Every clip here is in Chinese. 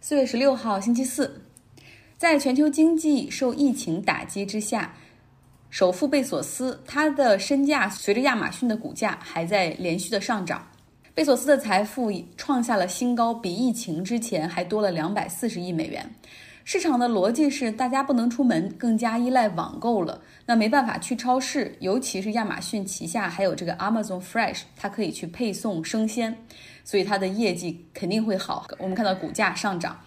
四月十六号，星期四，在全球经济受疫情打击之下，首富贝索斯他的身价随着亚马逊的股价还在连续的上涨。贝索斯的财富创下了新高，比疫情之前还多了两百四十亿美元。市场的逻辑是，大家不能出门，更加依赖网购了。那没办法去超市，尤其是亚马逊旗下还有这个 Amazon Fresh，它可以去配送生鲜，所以它的业绩肯定会好。我们看到股价上涨，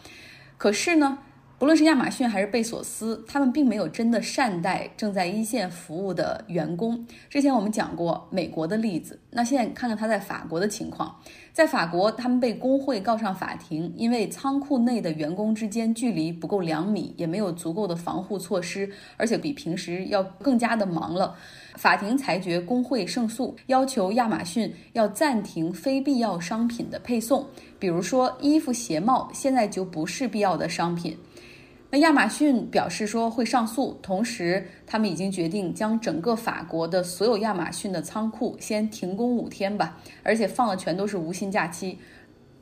可是呢？不论是亚马逊还是贝索斯，他们并没有真的善待正在一线服务的员工。之前我们讲过美国的例子，那现在看看他在法国的情况。在法国，他们被工会告上法庭，因为仓库内的员工之间距离不够两米，也没有足够的防护措施，而且比平时要更加的忙了。法庭裁决工会胜诉，要求亚马逊要暂停非必要商品的配送，比如说衣服、鞋帽，现在就不是必要的商品。那亚马逊表示说会上诉，同时他们已经决定将整个法国的所有亚马逊的仓库先停工五天吧，而且放的全都是无薪假期，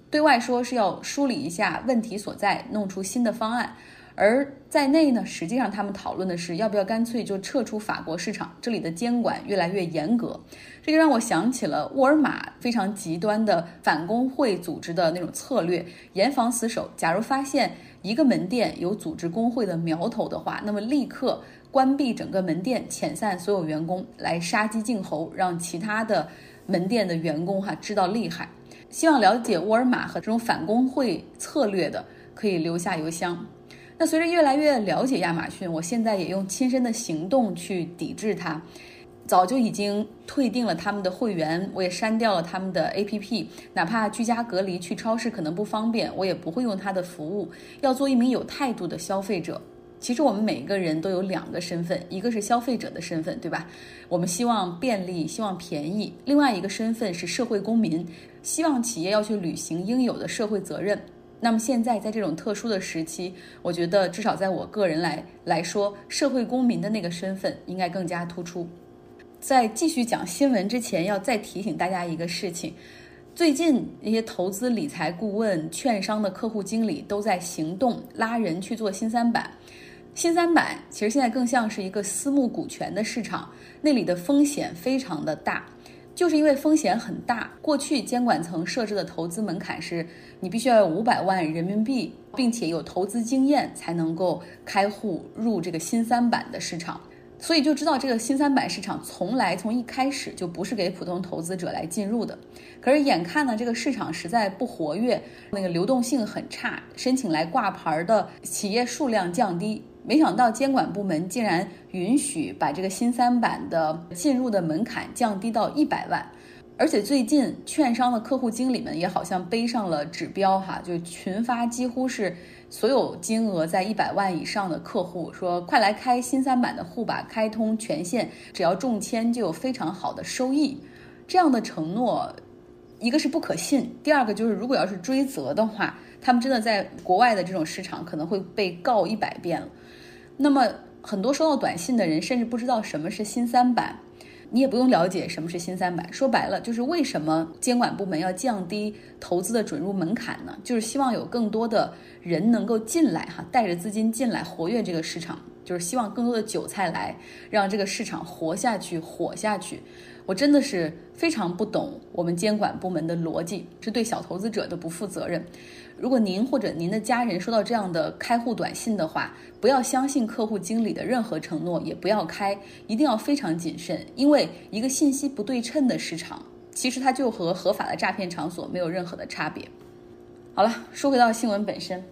对外说是要梳理一下问题所在，弄出新的方案。而在内呢，实际上他们讨论的是要不要干脆就撤出法国市场，这里的监管越来越严格，这就让我想起了沃尔玛非常极端的反工会组织的那种策略，严防死守。假如发现一个门店有组织工会的苗头的话，那么立刻关闭整个门店，遣散所有员工，来杀鸡儆猴，让其他的门店的员工哈知道厉害。希望了解沃尔玛和这种反工会策略的，可以留下邮箱。那随着越来越了解亚马逊，我现在也用亲身的行动去抵制它。早就已经退订了他们的会员，我也删掉了他们的 APP。哪怕居家隔离去超市可能不方便，我也不会用它的服务。要做一名有态度的消费者。其实我们每个人都有两个身份，一个是消费者的身份，对吧？我们希望便利，希望便宜；另外一个身份是社会公民，希望企业要去履行应有的社会责任。那么现在在这种特殊的时期，我觉得至少在我个人来来说，社会公民的那个身份应该更加突出。在继续讲新闻之前，要再提醒大家一个事情：最近一些投资理财顾问、券商的客户经理都在行动，拉人去做新三板。新三板其实现在更像是一个私募股权的市场，那里的风险非常的大。就是因为风险很大，过去监管层设置的投资门槛是，你必须要有五百万人民币，并且有投资经验才能够开户入这个新三板的市场。所以就知道这个新三板市场从来从一开始就不是给普通投资者来进入的。可是眼看呢，这个市场实在不活跃，那个流动性很差，申请来挂牌的企业数量降低。没想到监管部门竟然允许把这个新三板的进入的门槛降低到一百万，而且最近券商的客户经理们也好像背上了指标哈，就群发几乎是所有金额在一百万以上的客户说快来开新三板的户吧，开通权限，只要中签就有非常好的收益。这样的承诺，一个是不可信，第二个就是如果要是追责的话，他们真的在国外的这种市场可能会被告一百遍了。那么，很多收到短信的人甚至不知道什么是新三板，你也不用了解什么是新三板。说白了，就是为什么监管部门要降低投资的准入门槛呢？就是希望有更多的人能够进来，哈，带着资金进来活跃这个市场，就是希望更多的韭菜来，让这个市场活下去、火下去。我真的是非常不懂我们监管部门的逻辑，是对小投资者的不负责任。如果您或者您的家人收到这样的开户短信的话，不要相信客户经理的任何承诺，也不要开，一定要非常谨慎，因为一个信息不对称的市场，其实它就和合法的诈骗场所没有任何的差别。好了，说回到新闻本身。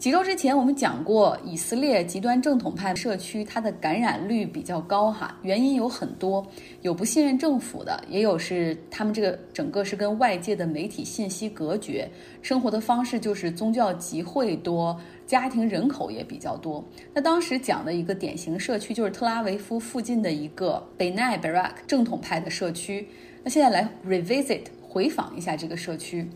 几周之前，我们讲过以色列极端正统派社区，它的感染率比较高哈，原因有很多，有不信任政府的，也有是他们这个整个是跟外界的媒体信息隔绝，生活的方式就是宗教集会多，家庭人口也比较多。那当时讲的一个典型社区就是特拉维夫附近的一个贝奈贝拉克正统派的社区。那现在来 revisit 回访一下这个社区。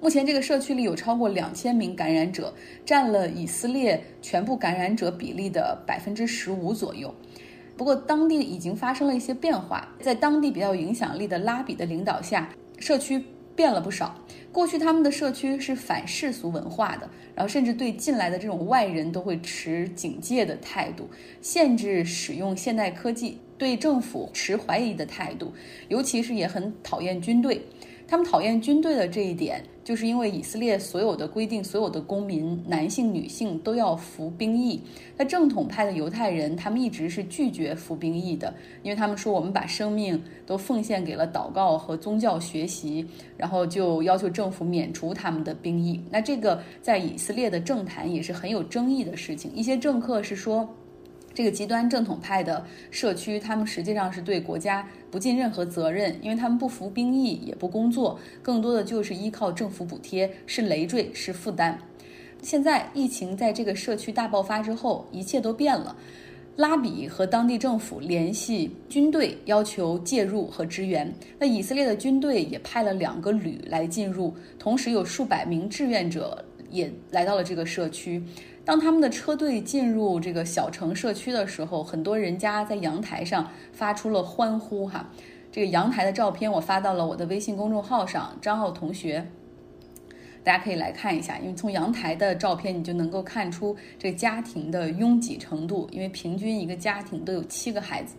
目前这个社区里有超过两千名感染者，占了以色列全部感染者比例的百分之十五左右。不过当地已经发生了一些变化，在当地比较有影响力的拉比的领导下，社区变了不少。过去他们的社区是反世俗文化的，然后甚至对进来的这种外人都会持警戒的态度，限制使用现代科技，对政府持怀疑的态度，尤其是也很讨厌军队。他们讨厌军队的这一点，就是因为以色列所有的规定，所有的公民，男性、女性都要服兵役。那正统派的犹太人，他们一直是拒绝服兵役的，因为他们说我们把生命都奉献给了祷告和宗教学习，然后就要求政府免除他们的兵役。那这个在以色列的政坛也是很有争议的事情。一些政客是说。这个极端正统派的社区，他们实际上是对国家不尽任何责任，因为他们不服兵役，也不工作，更多的就是依靠政府补贴，是累赘，是负担。现在疫情在这个社区大爆发之后，一切都变了。拉比和当地政府联系军队，要求介入和支援。那以色列的军队也派了两个旅来进入，同时有数百名志愿者也来到了这个社区。当他们的车队进入这个小城社区的时候，很多人家在阳台上发出了欢呼。哈，这个阳台的照片我发到了我的微信公众号上，张奥同学，大家可以来看一下。因为从阳台的照片，你就能够看出这家庭的拥挤程度。因为平均一个家庭都有七个孩子。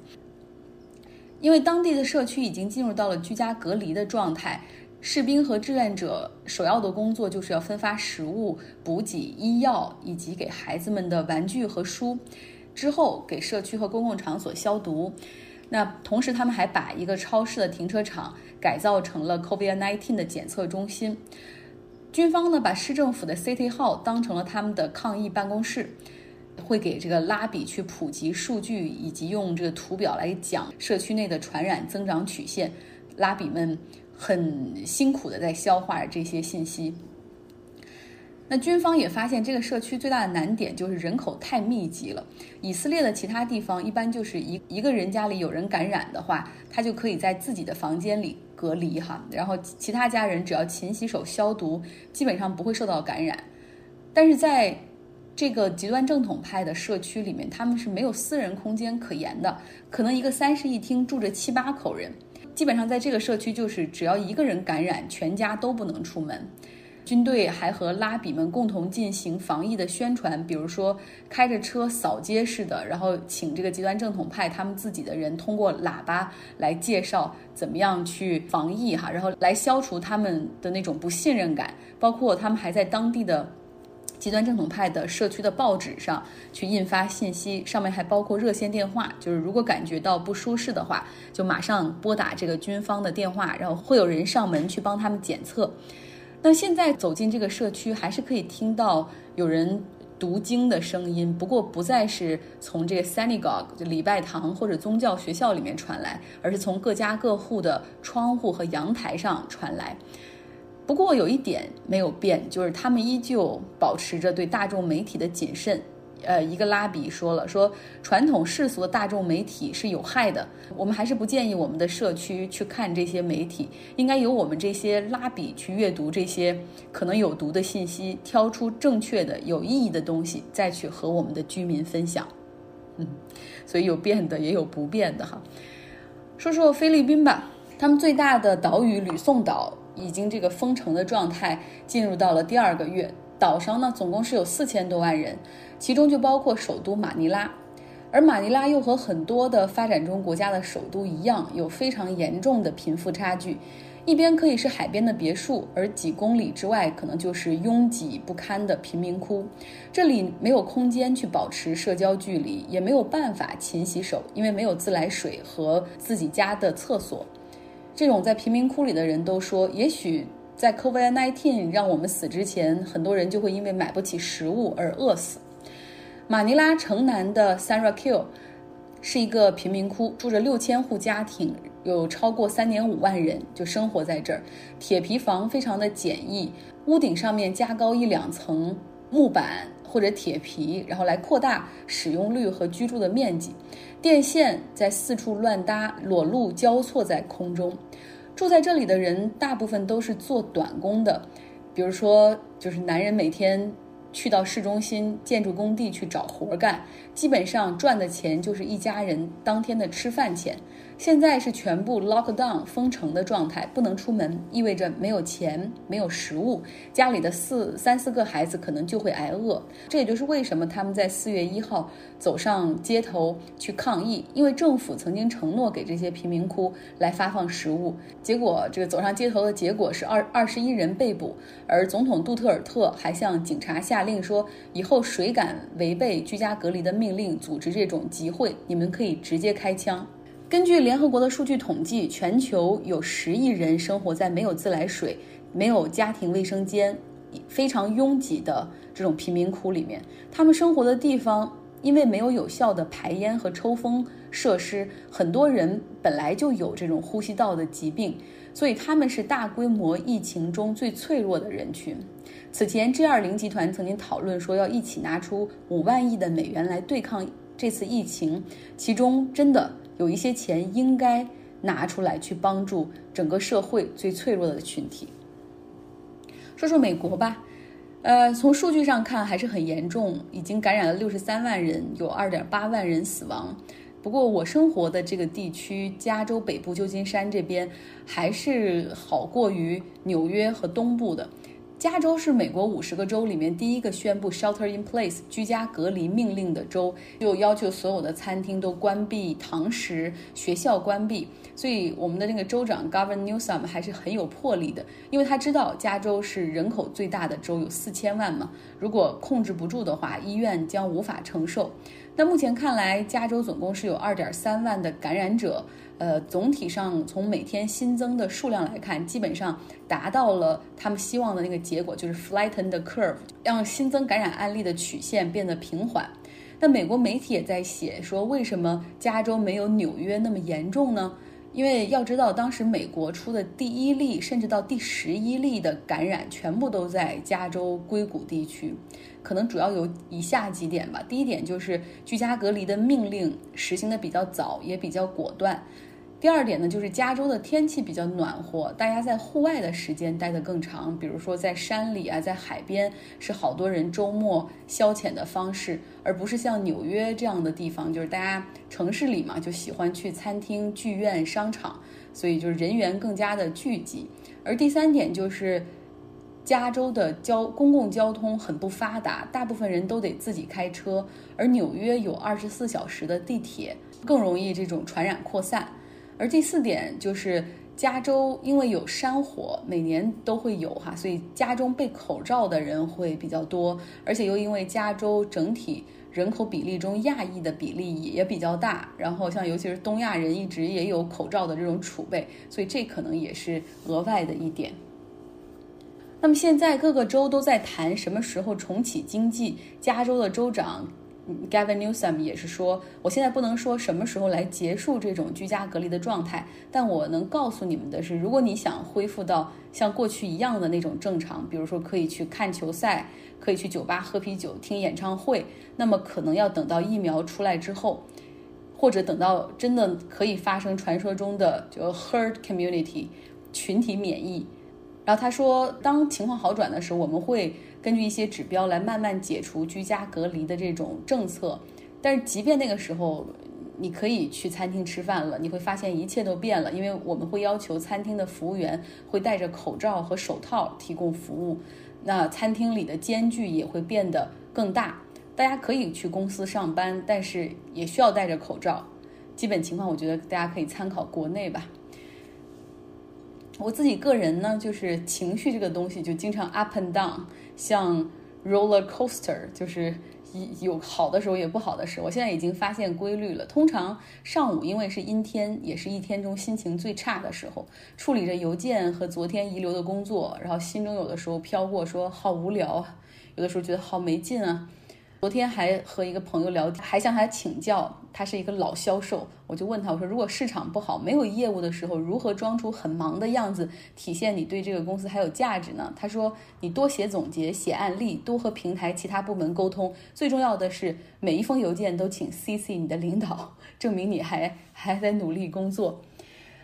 因为当地的社区已经进入到了居家隔离的状态。士兵和志愿者首要的工作就是要分发食物、补给、医药，以及给孩子们的玩具和书。之后给社区和公共场所消毒。那同时，他们还把一个超市的停车场改造成了 COVID-19 的检测中心。军方呢，把市政府的 City Hall 当成了他们的抗疫办公室，会给这个拉比去普及数据，以及用这个图表来讲社区内的传染增长曲线。拉比们。很辛苦的在消化这些信息。那军方也发现，这个社区最大的难点就是人口太密集了。以色列的其他地方一般就是一一个人家里有人感染的话，他就可以在自己的房间里隔离哈，然后其他家人只要勤洗手消毒，基本上不会受到感染。但是在这个极端正统派的社区里面，他们是没有私人空间可言的，可能一个三室一厅住着七八口人。基本上在这个社区，就是只要一个人感染，全家都不能出门。军队还和拉比们共同进行防疫的宣传，比如说开着车扫街似的，然后请这个极端正统派他们自己的人通过喇叭来介绍怎么样去防疫哈，然后来消除他们的那种不信任感。包括他们还在当地的。极端正统派的社区的报纸上去印发信息，上面还包括热线电话，就是如果感觉到不舒适的话，就马上拨打这个军方的电话，然后会有人上门去帮他们检测。那现在走进这个社区，还是可以听到有人读经的声音，不过不再是从这个 synagogue 就礼拜堂或者宗教学校里面传来，而是从各家各户的窗户和阳台上传来。不过有一点没有变，就是他们依旧保持着对大众媒体的谨慎。呃，一个拉比说了，说传统世俗的大众媒体是有害的，我们还是不建议我们的社区去看这些媒体，应该由我们这些拉比去阅读这些可能有毒的信息，挑出正确的、有意义的东西，再去和我们的居民分享。嗯，所以有变的，也有不变的哈。说说菲律宾吧，他们最大的岛屿吕宋岛。已经这个封城的状态进入到了第二个月，岛上呢总共是有四千多万人，其中就包括首都马尼拉，而马尼拉又和很多的发展中国家的首都一样，有非常严重的贫富差距，一边可以是海边的别墅，而几公里之外可能就是拥挤不堪的贫民窟，这里没有空间去保持社交距离，也没有办法勤洗手，因为没有自来水和自己家的厕所。这种在贫民窟里的人都说，也许在 COVID-19 让我们死之前，很多人就会因为买不起食物而饿死。马尼拉城南的 San Raquel 是一个贫民窟，住着六千户家庭，有超过三点五万人就生活在这儿。铁皮房非常的简易，屋顶上面加高一两层木板或者铁皮，然后来扩大使用率和居住的面积。电线在四处乱搭，裸露交错在空中。住在这里的人大部分都是做短工的，比如说，就是男人每天去到市中心建筑工地去找活干，基本上赚的钱就是一家人当天的吃饭钱。现在是全部 lock down 封城的状态，不能出门，意味着没有钱，没有食物，家里的四三四个孩子可能就会挨饿。这也就是为什么他们在四月一号走上街头去抗议，因为政府曾经承诺给这些贫民窟来发放食物，结果这个走上街头的结果是二二十一人被捕，而总统杜特尔特还向警察下令说，以后谁敢违背居家隔离的命令，组织这种集会，你们可以直接开枪。根据联合国的数据统计，全球有十亿人生活在没有自来水、没有家庭卫生间、非常拥挤的这种贫民窟里面。他们生活的地方因为没有有效的排烟和抽风设施，很多人本来就有这种呼吸道的疾病，所以他们是大规模疫情中最脆弱的人群。此前，G 二零集团曾经讨论说要一起拿出五万亿的美元来对抗这次疫情，其中真的。有一些钱应该拿出来去帮助整个社会最脆弱的群体。说说美国吧，呃，从数据上看还是很严重，已经感染了六十三万人，有二点八万人死亡。不过我生活的这个地区，加州北部旧金山这边还是好过于纽约和东部的。加州是美国五十个州里面第一个宣布 shelter in place 居家隔离命令的州，就要求所有的餐厅都关闭堂食，学校关闭。所以我们的那个州长 Governor Newsom 还是很有魄力的，因为他知道加州是人口最大的州，有四千万嘛，如果控制不住的话，医院将无法承受。那目前看来，加州总共是有二点三万的感染者。呃，总体上从每天新增的数量来看，基本上达到了他们希望的那个结果，就是 flatten the curve，让新增感染案例的曲线变得平缓。那美国媒体也在写说，为什么加州没有纽约那么严重呢？因为要知道，当时美国出的第一例，甚至到第十一例的感染，全部都在加州硅谷地区。可能主要有以下几点吧。第一点就是居家隔离的命令实行的比较早，也比较果断。第二点呢，就是加州的天气比较暖和，大家在户外的时间待得更长。比如说在山里啊，在海边，是好多人周末消遣的方式，而不是像纽约这样的地方，就是大家城市里嘛，就喜欢去餐厅、剧院、商场，所以就是人员更加的聚集。而第三点就是，加州的交公共交通很不发达，大部分人都得自己开车，而纽约有二十四小时的地铁，更容易这种传染扩散。而第四点就是，加州因为有山火，每年都会有哈，所以家中备口罩的人会比较多，而且又因为加州整体人口比例中亚裔的比例也比较大，然后像尤其是东亚人一直也有口罩的这种储备，所以这可能也是额外的一点。那么现在各个州都在谈什么时候重启经济，加州的州长。Gavin Newsom 也是说，我现在不能说什么时候来结束这种居家隔离的状态，但我能告诉你们的是，如果你想恢复到像过去一样的那种正常，比如说可以去看球赛，可以去酒吧喝啤酒、听演唱会，那么可能要等到疫苗出来之后，或者等到真的可以发生传说中的就 herd community 群体免疫。然后他说，当情况好转的时候，我们会。根据一些指标来慢慢解除居家隔离的这种政策，但是即便那个时候你可以去餐厅吃饭了，你会发现一切都变了，因为我们会要求餐厅的服务员会戴着口罩和手套提供服务，那餐厅里的间距也会变得更大。大家可以去公司上班，但是也需要戴着口罩。基本情况，我觉得大家可以参考国内吧。我自己个人呢，就是情绪这个东西就经常 up and down，像 roller coaster，就是有好的时候也不好的时候。我现在已经发现规律了，通常上午因为是阴天，也是一天中心情最差的时候，处理着邮件和昨天遗留的工作，然后心中有的时候飘过说好无聊啊，有的时候觉得好没劲啊。昨天还和一个朋友聊天，还向他请教，他是一个老销售，我就问他，我说如果市场不好，没有业务的时候，如何装出很忙的样子，体现你对这个公司还有价值呢？他说，你多写总结，写案例，多和平台其他部门沟通，最重要的是每一封邮件都请 CC 你的领导，证明你还 还在努力工作。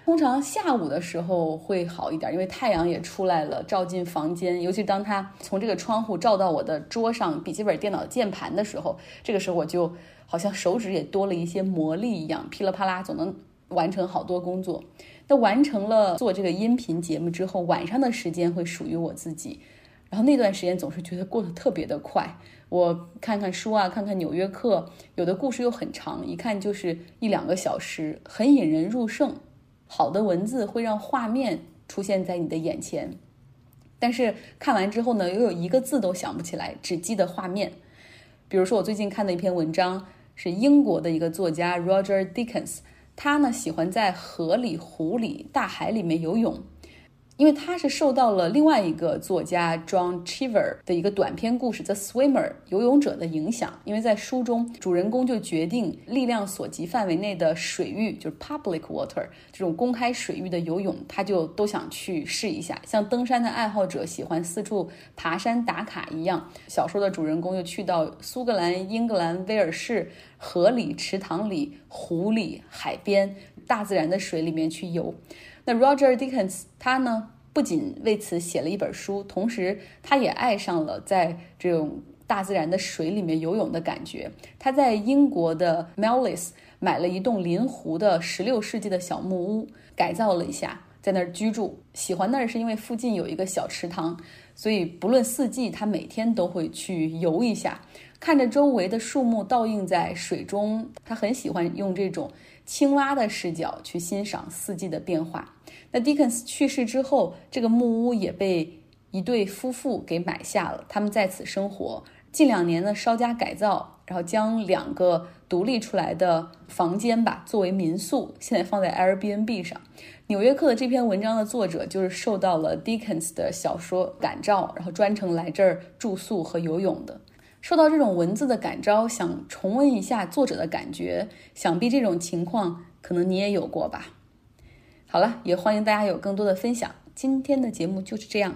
通常下午的时候会好一点，因为太阳也出来了，照进房间。尤其当它从这个窗户照到我的桌上笔记本电脑键盘的时候，这个时候我就好像手指也多了一些魔力一样，噼里啪啦总能完成好多工作。那完成了做这个音频节目之后，晚上的时间会属于我自己，然后那段时间总是觉得过得特别的快。我看看书啊，看看《纽约客》，有的故事又很长，一看就是一两个小时，很引人入胜。好的文字会让画面出现在你的眼前，但是看完之后呢，又有一个字都想不起来，只记得画面。比如说，我最近看的一篇文章是英国的一个作家 Roger Dickens，他呢喜欢在河里、湖里、大海里面游泳。因为他是受到了另外一个作家 John Cheever 的一个短篇故事《The Swimmer》游泳者的影响，因为在书中主人公就决定力量所及范围内的水域，就是 public water 这种公开水域的游泳，他就都想去试一下。像登山的爱好者喜欢四处爬山打卡一样，小说的主人公又去到苏格兰、英格兰、威尔士河里、池塘里、湖里、海边、大自然的水里面去游。那 Roger Dickens 他呢，不仅为此写了一本书，同时他也爱上了在这种大自然的水里面游泳的感觉。他在英国的 Melis 买了一栋临湖的十六世纪的小木屋，改造了一下，在那儿居住。喜欢那儿是因为附近有一个小池塘，所以不论四季，他每天都会去游一下，看着周围的树木倒映在水中，他很喜欢用这种。青蛙的视角去欣赏四季的变化。那 Dickens 去世之后，这个木屋也被一对夫妇给买下了，他们在此生活。近两年呢，稍加改造，然后将两个独立出来的房间吧作为民宿，现在放在 Airbnb 上。纽约客的这篇文章的作者就是受到了 Dickens 的小说感召，然后专程来这儿住宿和游泳的。受到这种文字的感召，想重温一下作者的感觉，想必这种情况可能你也有过吧。好了，也欢迎大家有更多的分享。今天的节目就是这样。